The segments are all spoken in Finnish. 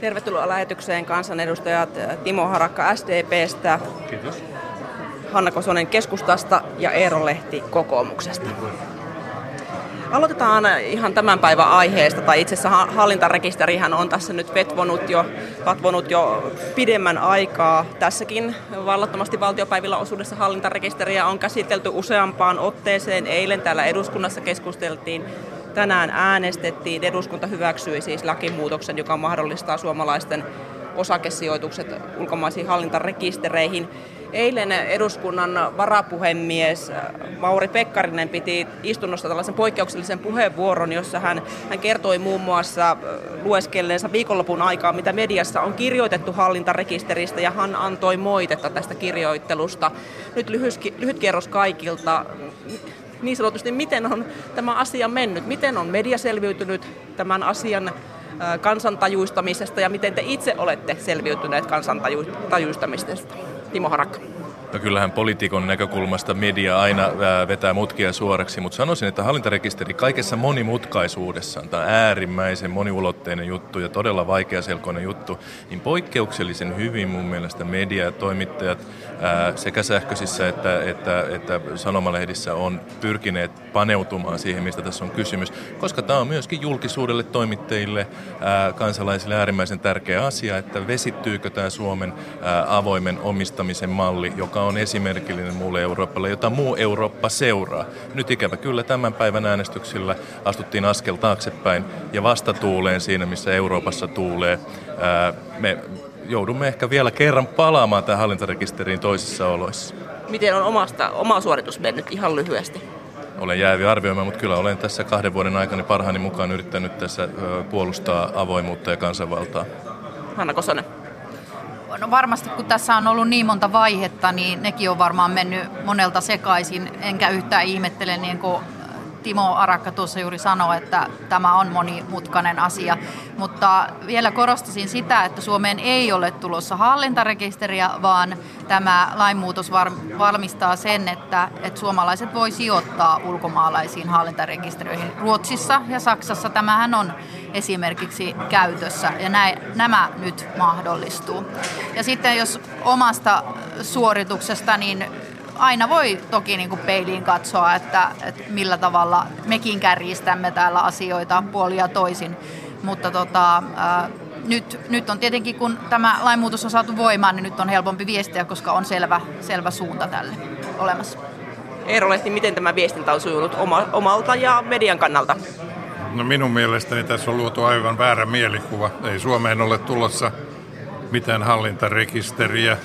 Tervetuloa lähetykseen kansanedustajat Timo Harakka SDPstä, Kiitos. Hanna Kosonen keskustasta ja Eero Lehti kokoomuksesta. Aloitetaan ihan tämän päivän aiheesta, tai itse asiassa hallintarekisterihän on tässä nyt vetvonut jo, vatvonut jo pidemmän aikaa. Tässäkin vallattomasti valtiopäivillä osuudessa hallintarekisteriä on käsitelty useampaan otteeseen. Eilen täällä eduskunnassa keskusteltiin tänään äänestettiin. Eduskunta hyväksyi siis lakimuutoksen, joka mahdollistaa suomalaisten osakesijoitukset ulkomaisiin hallintarekistereihin. Eilen eduskunnan varapuhemies Mauri Pekkarinen piti istunnosta tällaisen poikkeuksellisen puheenvuoron, jossa hän, hän kertoi muun muassa lueskelleensa viikonlopun aikaa, mitä mediassa on kirjoitettu hallintarekisteristä, ja hän antoi moitetta tästä kirjoittelusta. Nyt lyhyt, lyhyt kierros kaikilta niin sanotusti, miten on tämä asia mennyt, miten on media selviytynyt tämän asian kansantajuistamisesta ja miten te itse olette selviytyneet kansantajuistamisesta. Timo Harakka. No kyllähän poliitikon näkökulmasta media aina vetää mutkia suoraksi, mutta sanoisin, että hallintarekisteri kaikessa monimutkaisuudessaan, tämä äärimmäisen moniulotteinen juttu ja todella vaikeaselkoinen juttu, niin poikkeuksellisen hyvin mun mielestä media ja toimittajat sekä sähköisissä että, että, että sanomalehdissä on pyrkineet paneutumaan siihen, mistä tässä on kysymys, koska tämä on myöskin julkisuudelle, toimittajille, kansalaisille äärimmäisen tärkeä asia, että vesittyykö tämä Suomen avoimen omistamisen malli, joka on esimerkillinen muulle Euroopalle, jota muu Eurooppa seuraa. Nyt ikävä kyllä tämän päivän äänestyksillä astuttiin askel taaksepäin ja vastatuuleen siinä, missä Euroopassa tuulee. Me joudumme ehkä vielä kerran palaamaan tähän hallintarekisteriin toisissa oloissa. Miten on omasta, oma suoritus mennyt ihan lyhyesti? Olen jäävi arvioimaan, mutta kyllä olen tässä kahden vuoden aikana parhaani mukaan yrittänyt tässä puolustaa avoimuutta ja kansanvaltaa. Hanna Kosonen. No varmasti kun tässä on ollut niin monta vaihetta, niin nekin on varmaan mennyt monelta sekaisin. Enkä yhtään ihmettele, niin kuin Timo Arakka tuossa juuri sanoi, että tämä on monimutkainen asia. Mutta vielä korostasin sitä, että Suomeen ei ole tulossa hallintarekisteriä, vaan tämä lainmuutos valmistaa sen, että, että suomalaiset voi sijoittaa ulkomaalaisiin hallintarekisteröihin. Ruotsissa ja Saksassa tämähän on esimerkiksi käytössä ja näin, nämä nyt mahdollistuu. Ja sitten jos omasta suorituksesta, niin aina voi toki niin kuin peiliin katsoa, että, että millä tavalla mekin kärjistämme täällä asioita puolia toisin. Mutta tota, ää, nyt, nyt on tietenkin, kun tämä lainmuutos on saatu voimaan, niin nyt on helpompi viestiä, koska on selvä, selvä suunta tälle olemassa. Eero Lehti, miten tämä viestintä on sujunut oma, omalta ja median kannalta? No minun mielestäni tässä on luotu aivan väärä mielikuva. Ei Suomeen ole tulossa mitään hallintarekisteriä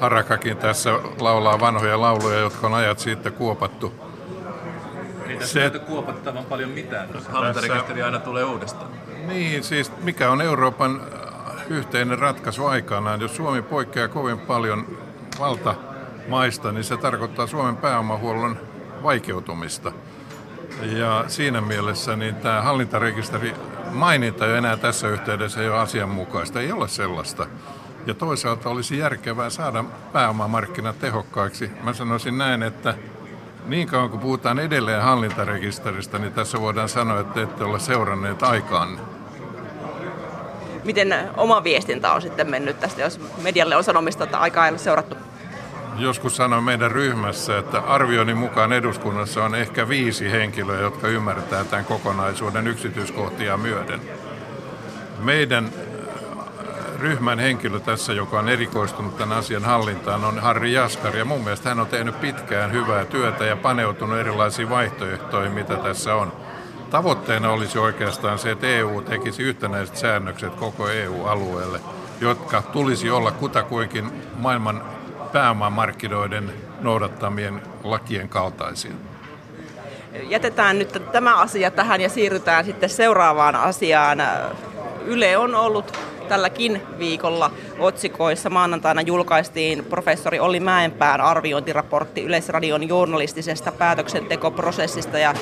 Harakakin tässä laulaa vanhoja lauluja, jotka on ajat siitä kuopattu. Ei tässä se, kuopattavan paljon mitään, koska hallintarekisteri aina tulee uudestaan. Niin, siis mikä on Euroopan äh, yhteinen ratkaisu aikanaan? Jos Suomi poikkeaa kovin paljon valtamaista, niin se tarkoittaa Suomen pääomahuollon vaikeutumista. Ja siinä mielessä niin tämä hallintarekisteri maininta jo enää tässä yhteydessä ei ole asianmukaista. Ei ole sellaista ja toisaalta olisi järkevää saada pääomamarkkinat tehokkaiksi. Mä sanoisin näin, että niin kauan kuin puhutaan edelleen hallintarekisteristä, niin tässä voidaan sanoa, että ette ole seuranneet aikaan. Miten oma viestintä on sitten mennyt tästä, jos medialle on sanomista, että aikaa ei ole seurattu? Joskus sanoin meidän ryhmässä, että arvioni mukaan eduskunnassa on ehkä viisi henkilöä, jotka ymmärtää tämän kokonaisuuden yksityiskohtia myöden. Meidän ryhmän henkilö tässä, joka on erikoistunut tämän asian hallintaan, on Harri Jaskari. Ja mun mielestä hän on tehnyt pitkään hyvää työtä ja paneutunut erilaisiin vaihtoehtoihin, mitä tässä on. Tavoitteena olisi oikeastaan se, että EU tekisi yhtenäiset säännökset koko EU-alueelle, jotka tulisi olla kutakuinkin maailman pääomamarkkinoiden noudattamien lakien kaltaisia. Jätetään nyt tämä asia tähän ja siirrytään sitten seuraavaan asiaan. Yle on ollut tälläkin viikolla otsikoissa maanantaina julkaistiin professori Olli Mäenpään arviointiraportti Yleisradion journalistisesta päätöksentekoprosessista ja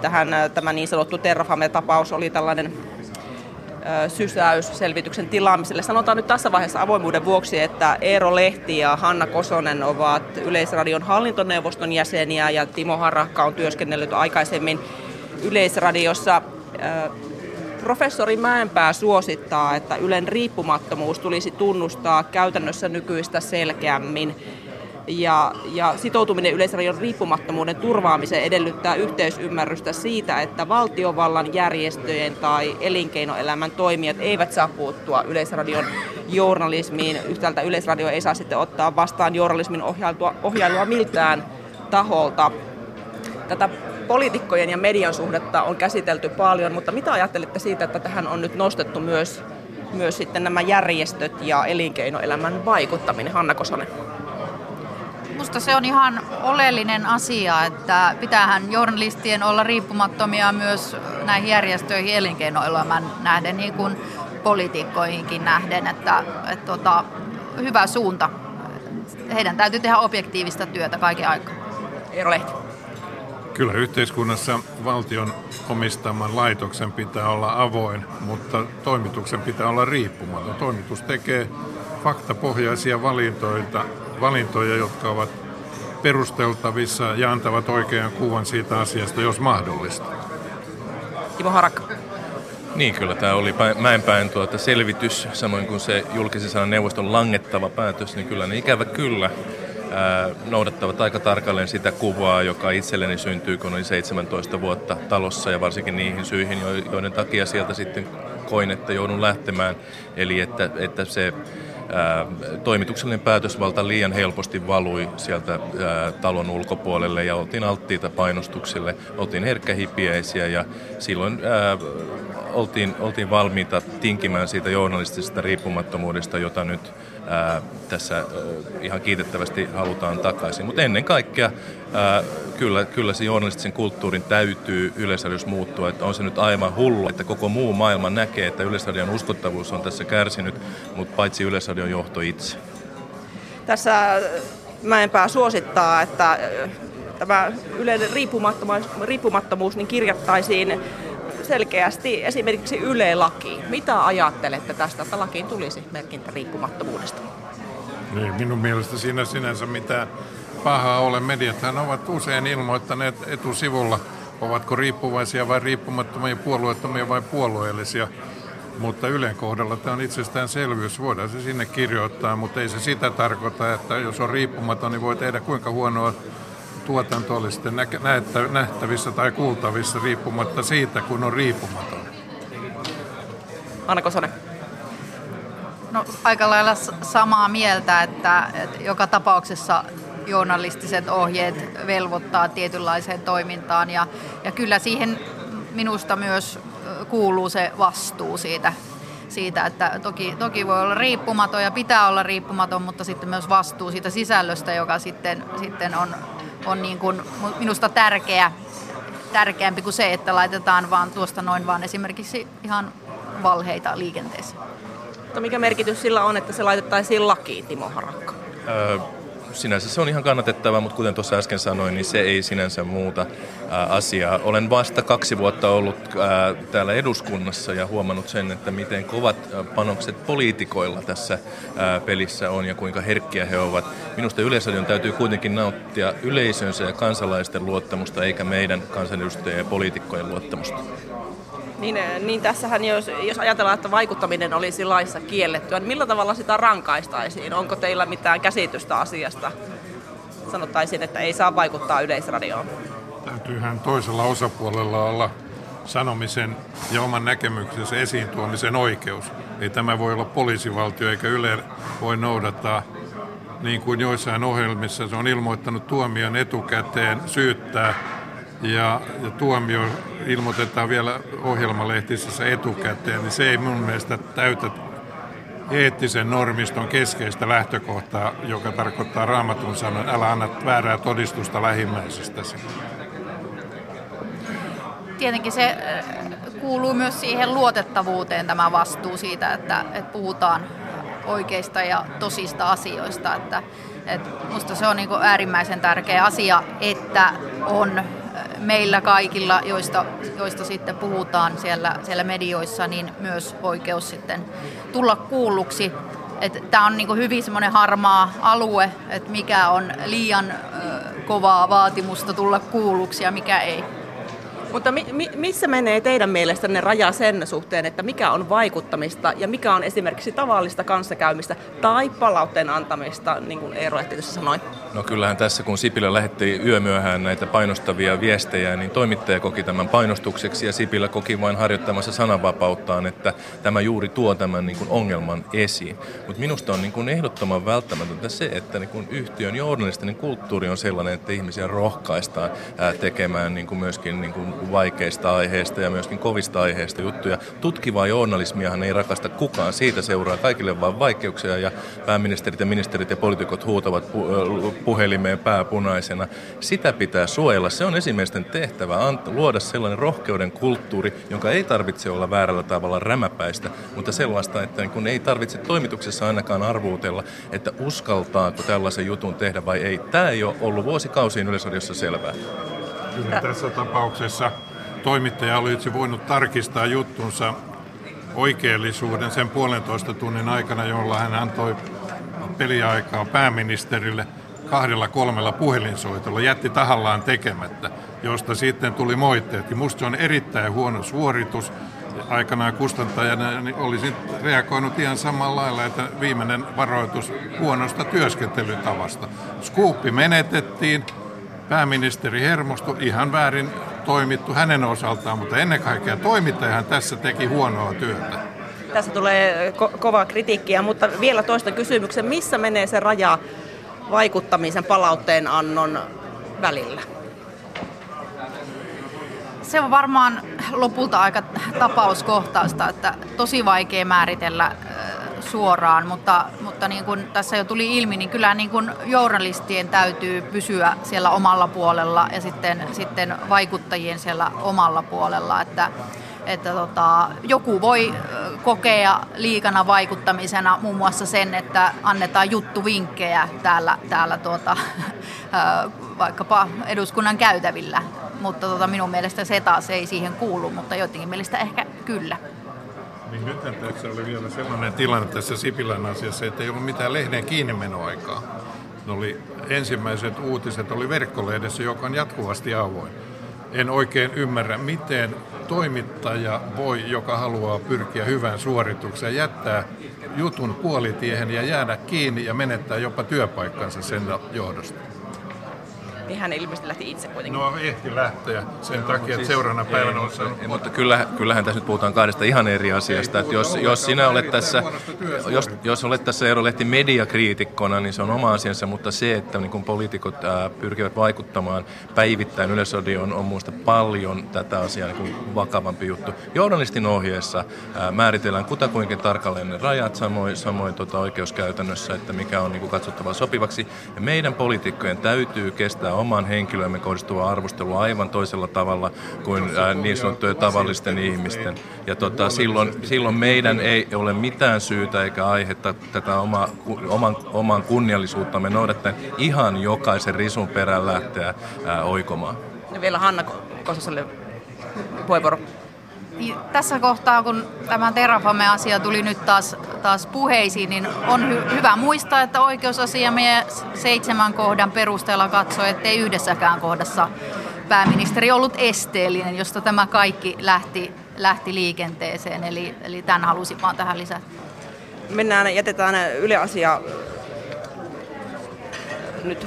tähän äh, tämä niin sanottu Terrafame-tapaus oli tällainen äh, sysäys selvityksen tilaamiselle. Sanotaan nyt tässä vaiheessa avoimuuden vuoksi, että Eero Lehti ja Hanna Kosonen ovat Yleisradion hallintoneuvoston jäseniä ja Timo Harakka on työskennellyt aikaisemmin Yleisradiossa. Professori Mäenpää suosittaa, että Ylen riippumattomuus tulisi tunnustaa käytännössä nykyistä selkeämmin. Ja, ja sitoutuminen Yleisradion riippumattomuuden turvaamiseen edellyttää yhteisymmärrystä siitä, että valtiovallan järjestöjen tai elinkeinoelämän toimijat eivät saa puuttua Yleisradion journalismiin. Yhtäältä Yleisradio ei saa sitten ottaa vastaan journalismin ohjailua, ohjailua miltään taholta. Tätä poliitikkojen ja median suhdetta on käsitelty paljon, mutta mitä ajattelitte siitä, että tähän on nyt nostettu myös, myös sitten nämä järjestöt ja elinkeinoelämän vaikuttaminen? Hanna Kosonen. Minusta se on ihan oleellinen asia, että pitäähän journalistien olla riippumattomia myös näihin järjestöihin elinkeinoelämän nähden, niin kuin poliitikkoihinkin nähden, että, että tota, hyvä suunta. Heidän täytyy tehdä objektiivista työtä kaiken aikaa. Eero Lehti. Kyllä yhteiskunnassa valtion omistaman laitoksen pitää olla avoin, mutta toimituksen pitää olla riippumaton. Toimitus tekee faktapohjaisia valintoja, valintoja jotka ovat perusteltavissa ja antavat oikean kuvan siitä asiasta, jos mahdollista. Timo Harakka. Niin, kyllä tämä oli Mäenpäin tuota selvitys, samoin kuin se julkisen sanan neuvoston langettava päätös, niin kyllä niin ikävä kyllä noudattavat aika tarkalleen sitä kuvaa, joka itselleni syntyy, kun olin 17 vuotta talossa ja varsinkin niihin syihin, joiden takia sieltä sitten koin, että joudun lähtemään. Eli että, että se toimituksellinen päätösvalta liian helposti valui sieltä talon ulkopuolelle ja oltiin alttiita painostuksille, oltiin herkkähipiäisiä ja silloin oltiin, oltiin valmiita tinkimään siitä journalistisesta riippumattomuudesta, jota nyt ää, tässä ää, ihan kiitettävästi halutaan takaisin. Mutta ennen kaikkea ää, kyllä, kyllä se journalistisen kulttuurin täytyy Yleisradios muuttua. Että on se nyt aivan hullu, että koko muu maailma näkee, että Yleisradion uskottavuus on tässä kärsinyt, mutta paitsi Yleisradion johto itse. Tässä Mäenpää suosittaa, että tämä yleinen riippumattomuus, riippumattomuus niin kirjattaisiin selkeästi esimerkiksi Yle-laki. Mitä ajattelette tästä, että lakiin tulisi merkintä riippumattomuudesta? Niin, minun mielestä siinä sinänsä mitään pahaa ole. Mediathan ovat usein ilmoittaneet etusivulla, ovatko riippuvaisia vai riippumattomia, puolueettomia vai puolueellisia. Mutta Ylen kohdalla tämä on itsestäänselvyys. Voidaan se sinne kirjoittaa, mutta ei se sitä tarkoita, että jos on riippumaton, niin voi tehdä kuinka huonoa tuotanto oli sitten nähtävissä tai kuultavissa riippumatta siitä, kun on riippumaton. Anna Kosonen. No aika lailla samaa mieltä, että, että joka tapauksessa journalistiset ohjeet velvoittaa tietynlaiseen toimintaan ja, ja kyllä siihen minusta myös kuuluu se vastuu siitä, siitä että toki, toki voi olla riippumaton ja pitää olla riippumaton, mutta sitten myös vastuu siitä sisällöstä, joka sitten, sitten on on niin kuin minusta tärkeä, tärkeämpi kuin se, että laitetaan vaan tuosta noin vaan esimerkiksi ihan valheita liikenteeseen. Mutta mikä merkitys sillä on, että se laitettaisiin lakiin, Timo Harakka? Öö, sinänsä se on ihan kannatettava, mutta kuten tuossa äsken sanoin, niin se ei sinänsä muuta ää, asiaa. Olen vasta kaksi vuotta ollut ää, täällä eduskunnassa ja huomannut sen, että miten kovat panokset poliitikoilla tässä ää, pelissä on ja kuinka herkkiä he ovat. Minusta Yleisradion täytyy kuitenkin nauttia yleisönsä ja kansalaisten luottamusta, eikä meidän kansanedustajien ja poliitikkojen luottamusta. Niin, niin tässähän jos, jos ajatellaan, että vaikuttaminen olisi laissa kiellettyä, niin millä tavalla sitä rankaistaisiin? Onko teillä mitään käsitystä asiasta? Sanottaisiin, että ei saa vaikuttaa yleisradioon. Täytyyhän toisella osapuolella olla sanomisen ja oman näkemyksensä esiin tuomisen oikeus. Ei tämä voi olla poliisivaltio eikä Yle voi noudattaa niin kuin joissain ohjelmissa se on ilmoittanut tuomion etukäteen syyttää ja, ja tuomio ilmoitetaan vielä ohjelmalehtisessä etukäteen, niin se ei mun mielestä täytä eettisen normiston keskeistä lähtökohtaa, joka tarkoittaa raamatun sanon, älä anna väärää todistusta lähimmäisestäsi. Tietenkin se äh, kuuluu myös siihen luotettavuuteen tämä vastuu siitä, että, että puhutaan oikeista ja tosista asioista. Että, että musta se on niin äärimmäisen tärkeä asia, että on meillä kaikilla, joista, joista sitten puhutaan siellä, siellä medioissa, niin myös oikeus sitten tulla kuulluksi. Tämä on niin hyvin semmoinen harmaa alue, että mikä on liian ö, kovaa vaatimusta tulla kuulluksi ja mikä ei. Mutta mi- mi- missä menee teidän mielestänne raja sen suhteen, että mikä on vaikuttamista ja mikä on esimerkiksi tavallista kanssakäymistä tai palautteen antamista, niin kuin Eero Ehti sanoi? No kyllähän tässä, kun Sipilä lähetti yömyöhään näitä painostavia viestejä, niin toimittaja koki tämän painostukseksi ja Sipilä koki vain harjoittamassa sananvapauttaan, että tämä juuri tuo tämän niin kuin ongelman esiin. Mutta minusta on niin kuin ehdottoman välttämätöntä se, että niin kuin yhtiön journalistinen kulttuuri on sellainen, että ihmisiä rohkaistaan tekemään niin kuin myöskin niin kuin vaikeista aiheista ja myöskin kovista aiheista juttuja. Tutkivaa journalismiahan ei rakasta kukaan. Siitä seuraa kaikille vain vaikeuksia ja pääministerit ja ministerit ja poliitikot huutavat pu- puhelimeen pääpunaisena. Sitä pitää suojella. Se on esimiesten tehtävä luoda sellainen rohkeuden kulttuuri, jonka ei tarvitse olla väärällä tavalla rämäpäistä, mutta sellaista, että kun ei tarvitse toimituksessa ainakaan arvuutella, että uskaltaako tällaisen jutun tehdä vai ei. Tämä ei ole ollut vuosikausiin Yleisradiossa selvää. Kyllä tässä tapauksessa toimittaja olisi voinut tarkistaa juttunsa oikeellisuuden sen puolentoista tunnin aikana, jolla hän antoi peliaikaa pääministerille kahdella kolmella puhelinsoitolla, jätti tahallaan tekemättä, josta sitten tuli moitteet. Minusta se on erittäin huono suoritus. Aikanaan kustantajana niin olisin reagoinut ihan samalla lailla, että viimeinen varoitus huonosta työskentelytavasta. Skuuppi menetettiin, pääministeri hermostui, ihan väärin toimittu hänen osaltaan, mutta ennen kaikkea toimittajahan tässä teki huonoa työtä. Tässä tulee ko- kovaa kritiikkiä, mutta vielä toista kysymyksen. Missä menee se raja vaikuttamisen palautteen annon välillä? Se on varmaan lopulta aika tapauskohtaista, että tosi vaikea määritellä suoraan, mutta, mutta niin kuin tässä jo tuli ilmi, niin kyllä niin kuin journalistien täytyy pysyä siellä omalla puolella ja sitten, sitten vaikuttajien siellä omalla puolella, että, että tota, joku voi kokea liikana vaikuttamisena muun muassa sen, että annetaan juttuvinkkejä täällä, täällä tuota, vaikkapa eduskunnan käytävillä. Mutta tota, minun mielestä se taas ei siihen kuulu, mutta jotenkin mielestä ehkä kyllä. Niin nyt tässä oli vielä sellainen tilanne tässä Sipilän asiassa, että ei ollut mitään lehden kiinnimenoaikaa. Ne oli, ensimmäiset uutiset oli verkkolehdessä, joka on jatkuvasti avoin. En oikein ymmärrä, miten toimittaja voi, joka haluaa pyrkiä hyvään suoritukseen, jättää jutun puolitiehen ja jäädä kiinni ja menettää jopa työpaikkansa sen johdosta niin hän ilmeisesti lähti itse kuitenkin. No ehti lähteä sen takia, että seuraavana päivänä on sanonut. Mutta kyllä, kyllähän tässä nyt puhutaan kahdesta ihan eri asiasta. Että jos, jos sinä olet tässä, jos, jos olet tässä Eero Lehti mediakriitikkona, niin se on oma asiansa, mutta se, että niin kun poliitikot ää, pyrkivät vaikuttamaan päivittäin Yleisradioon, on minusta paljon tätä asiaa niin kuin vakavampi juttu. Journalistin ohjeessa ää, määritellään kutakuinkin tarkalleen ne rajat, samoin, samoin tota oikeuskäytännössä, että mikä on niin kuin katsottava sopivaksi. Ja meidän poliitikkojen täytyy kestää oman henkilömme kohdistuvaa arvostelua aivan toisella tavalla kuin ää, niin sanottujen tavallisten ihmisten. Ja tota, silloin, silloin meidän ei ole mitään syytä eikä aihetta tätä oma, oman, oman kunniallisuuttamme noudattaen ihan jokaisen risun perään lähteä ää, oikomaan. Ja vielä Hanna Kososelle puheenvuoro tässä kohtaa, kun tämä Terrafame-asia tuli nyt taas, taas puheisiin, niin on hy- hyvä muistaa, että oikeusasiamme seitsemän kohdan perusteella katsoi, ettei yhdessäkään kohdassa pääministeri ollut esteellinen, josta tämä kaikki lähti, lähti liikenteeseen. Eli, eli tämän halusin vaan tähän lisätä. Mennään, jätetään Yle Asia nyt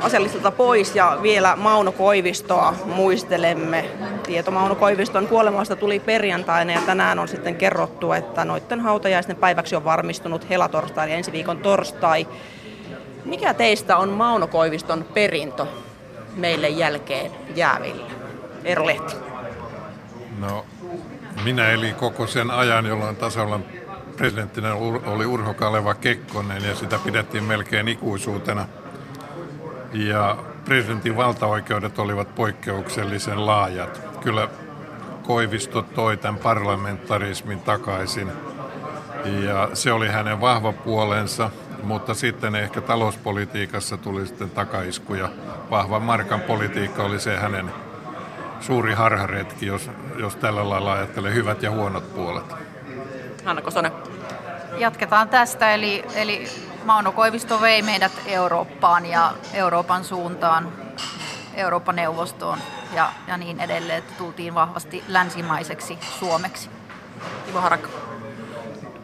asialistalta pois ja vielä Mauno Koivistoa muistelemme. Tieto Mauno Koiviston kuolemasta tuli perjantaina ja tänään on sitten kerrottu, että noiden hautajaisten päiväksi on varmistunut helatorstai ja ensi viikon torstai. Mikä teistä on Mauno Koiviston perintö meille jälkeen jääville? Eero Lehti. No, minä eli koko sen ajan, jolloin tasavallan presidenttinä oli Urho Kaleva Kekkonen ja sitä pidettiin melkein ikuisuutena – ja presidentin valtaoikeudet olivat poikkeuksellisen laajat. Kyllä Koivisto toi tämän parlamentarismin takaisin ja se oli hänen vahva puolensa, mutta sitten ehkä talouspolitiikassa tuli sitten takaisku ja vahva markan politiikka oli se hänen suuri harharetki, jos, jos tällä lailla ajattelee hyvät ja huonot puolet. Hanna Kosonen. Jatketaan tästä, eli, eli Mauno Koivisto vei meidät Eurooppaan ja Euroopan suuntaan Euroopan neuvostoon ja, ja niin edelleen, että tultiin vahvasti länsimaiseksi Suomeksi. Ivo Harakka.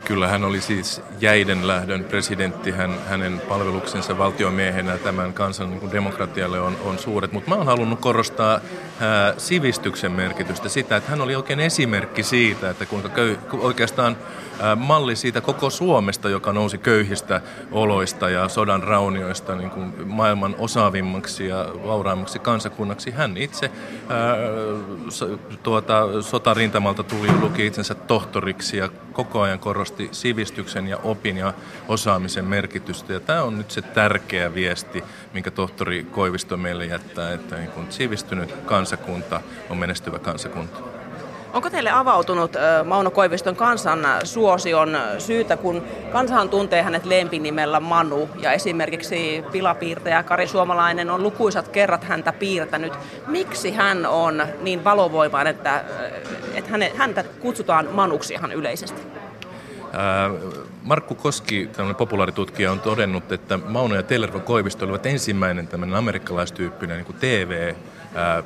Kyllä hän oli siis jäiden lähdön presidentti. Hän, hänen palveluksensa valtiomiehenä tämän kansan niin demokratialle on, on suuret. Mutta mä oon halunnut korostaa sivistyksen merkitystä, sitä, että hän oli oikein esimerkki siitä, että kuinka köy, oikeastaan malli siitä koko Suomesta, joka nousi köyhistä oloista ja sodan raunioista niin kuin maailman osaavimmaksi ja vauraimmaksi kansakunnaksi. Hän itse ää, tuota, sotarintamalta tuli luki itsensä tohtoriksi ja koko ajan korosti sivistyksen ja opin ja osaamisen merkitystä. Ja tämä on nyt se tärkeä viesti, minkä tohtori Koivisto meille jättää, että niin kun sivistynyt kansakunta on menestyvä kansakunta. Onko teille avautunut Mauno Koiviston kansan suosion syytä, kun kansahan tuntee hänet lempinimellä Manu ja esimerkiksi pilapiirtäjä Kari Suomalainen on lukuisat kerrat häntä piirtänyt. Miksi hän on niin valovoimainen, että, että häntä kutsutaan Manuksi ihan yleisesti? Markku Koski, tämmöinen populaaritutkija, on todennut, että Mauno ja Tellervo Koivisto olivat ensimmäinen tämmöinen amerikkalaistyyppinen niin TV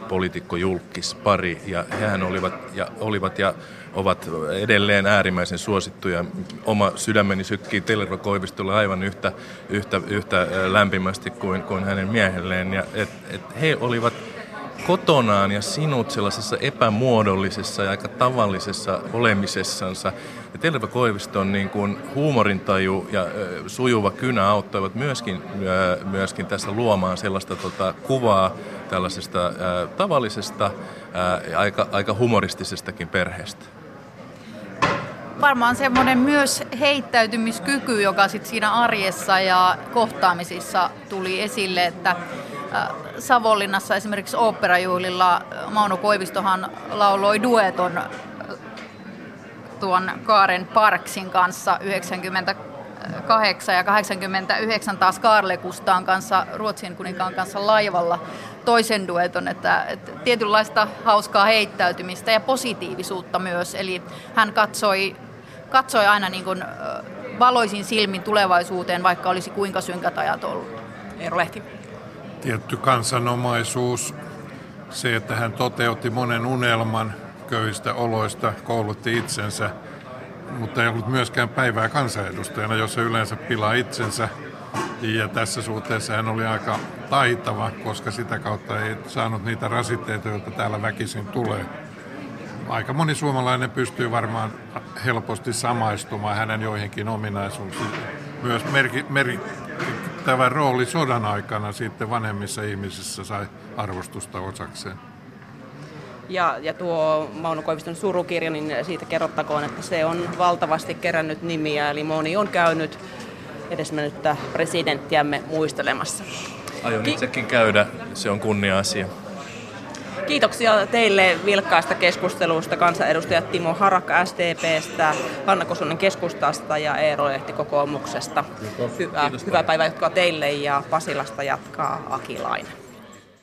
poliitikko julkis pari ja hehän olivat ja, olivat ja ovat edelleen äärimmäisen suosittuja. Oma sydämeni sykkii Tellervo Koivistolle aivan yhtä, yhtä, yhtä lämpimästi kuin, kuin hänen miehelleen. Ja et, et he olivat kotonaan ja sinut sellaisessa epämuodollisessa ja aika tavallisessa olemisessansa. Ja Telva Koiviston niin kuin huumorintaju ja sujuva kynä auttoivat myöskin, myöskin tässä luomaan sellaista tota, kuvaa tällaisesta ö, tavallisesta ja aika, aika humoristisestakin perheestä. Varmaan semmoinen myös heittäytymiskyky, joka sit siinä arjessa ja kohtaamisissa tuli esille, että Savonlinnassa esimerkiksi oopperajuhlilla Mauno Koivistohan lauloi dueton tuon Kaaren Parksin kanssa 98 ja 89 taas Karle Kustaan kanssa, Ruotsin kuninkaan kanssa laivalla toisen dueton, että, että tietynlaista hauskaa heittäytymistä ja positiivisuutta myös. Eli hän katsoi, katsoi aina niin kuin valoisin silmin tulevaisuuteen, vaikka olisi kuinka synkät ajat ollut. Eero Lehti tietty kansanomaisuus, se, että hän toteutti monen unelman köyhistä oloista, koulutti itsensä, mutta ei ollut myöskään päivää kansanedustajana, jossa yleensä pilaa itsensä. Ja tässä suhteessa hän oli aika taitava, koska sitä kautta ei saanut niitä rasitteita, joita täällä väkisin tulee. Aika moni suomalainen pystyy varmaan helposti samaistumaan hänen joihinkin ominaisuuksiin. Myös merkittävä rooli sodan aikana sitten vanhemmissa ihmisissä sai arvostusta osakseen. Ja, ja tuo Mauno Koiviston surukirja, niin siitä kerrottakoon, että se on valtavasti kerännyt nimiä, eli moni on käynyt edesmennyttä presidenttiämme muistelemassa. Aion itsekin käydä, se on kunnia-asia. Kiitoksia teille vilkkaasta keskustelusta kansanedustajat Timo Harakka SDPstä, Hanna Kosonen keskustasta ja Eero Lehti kokoomuksesta. Hyvää, hyvää päivää jatkaa teille ja Pasilasta jatkaa Akilainen.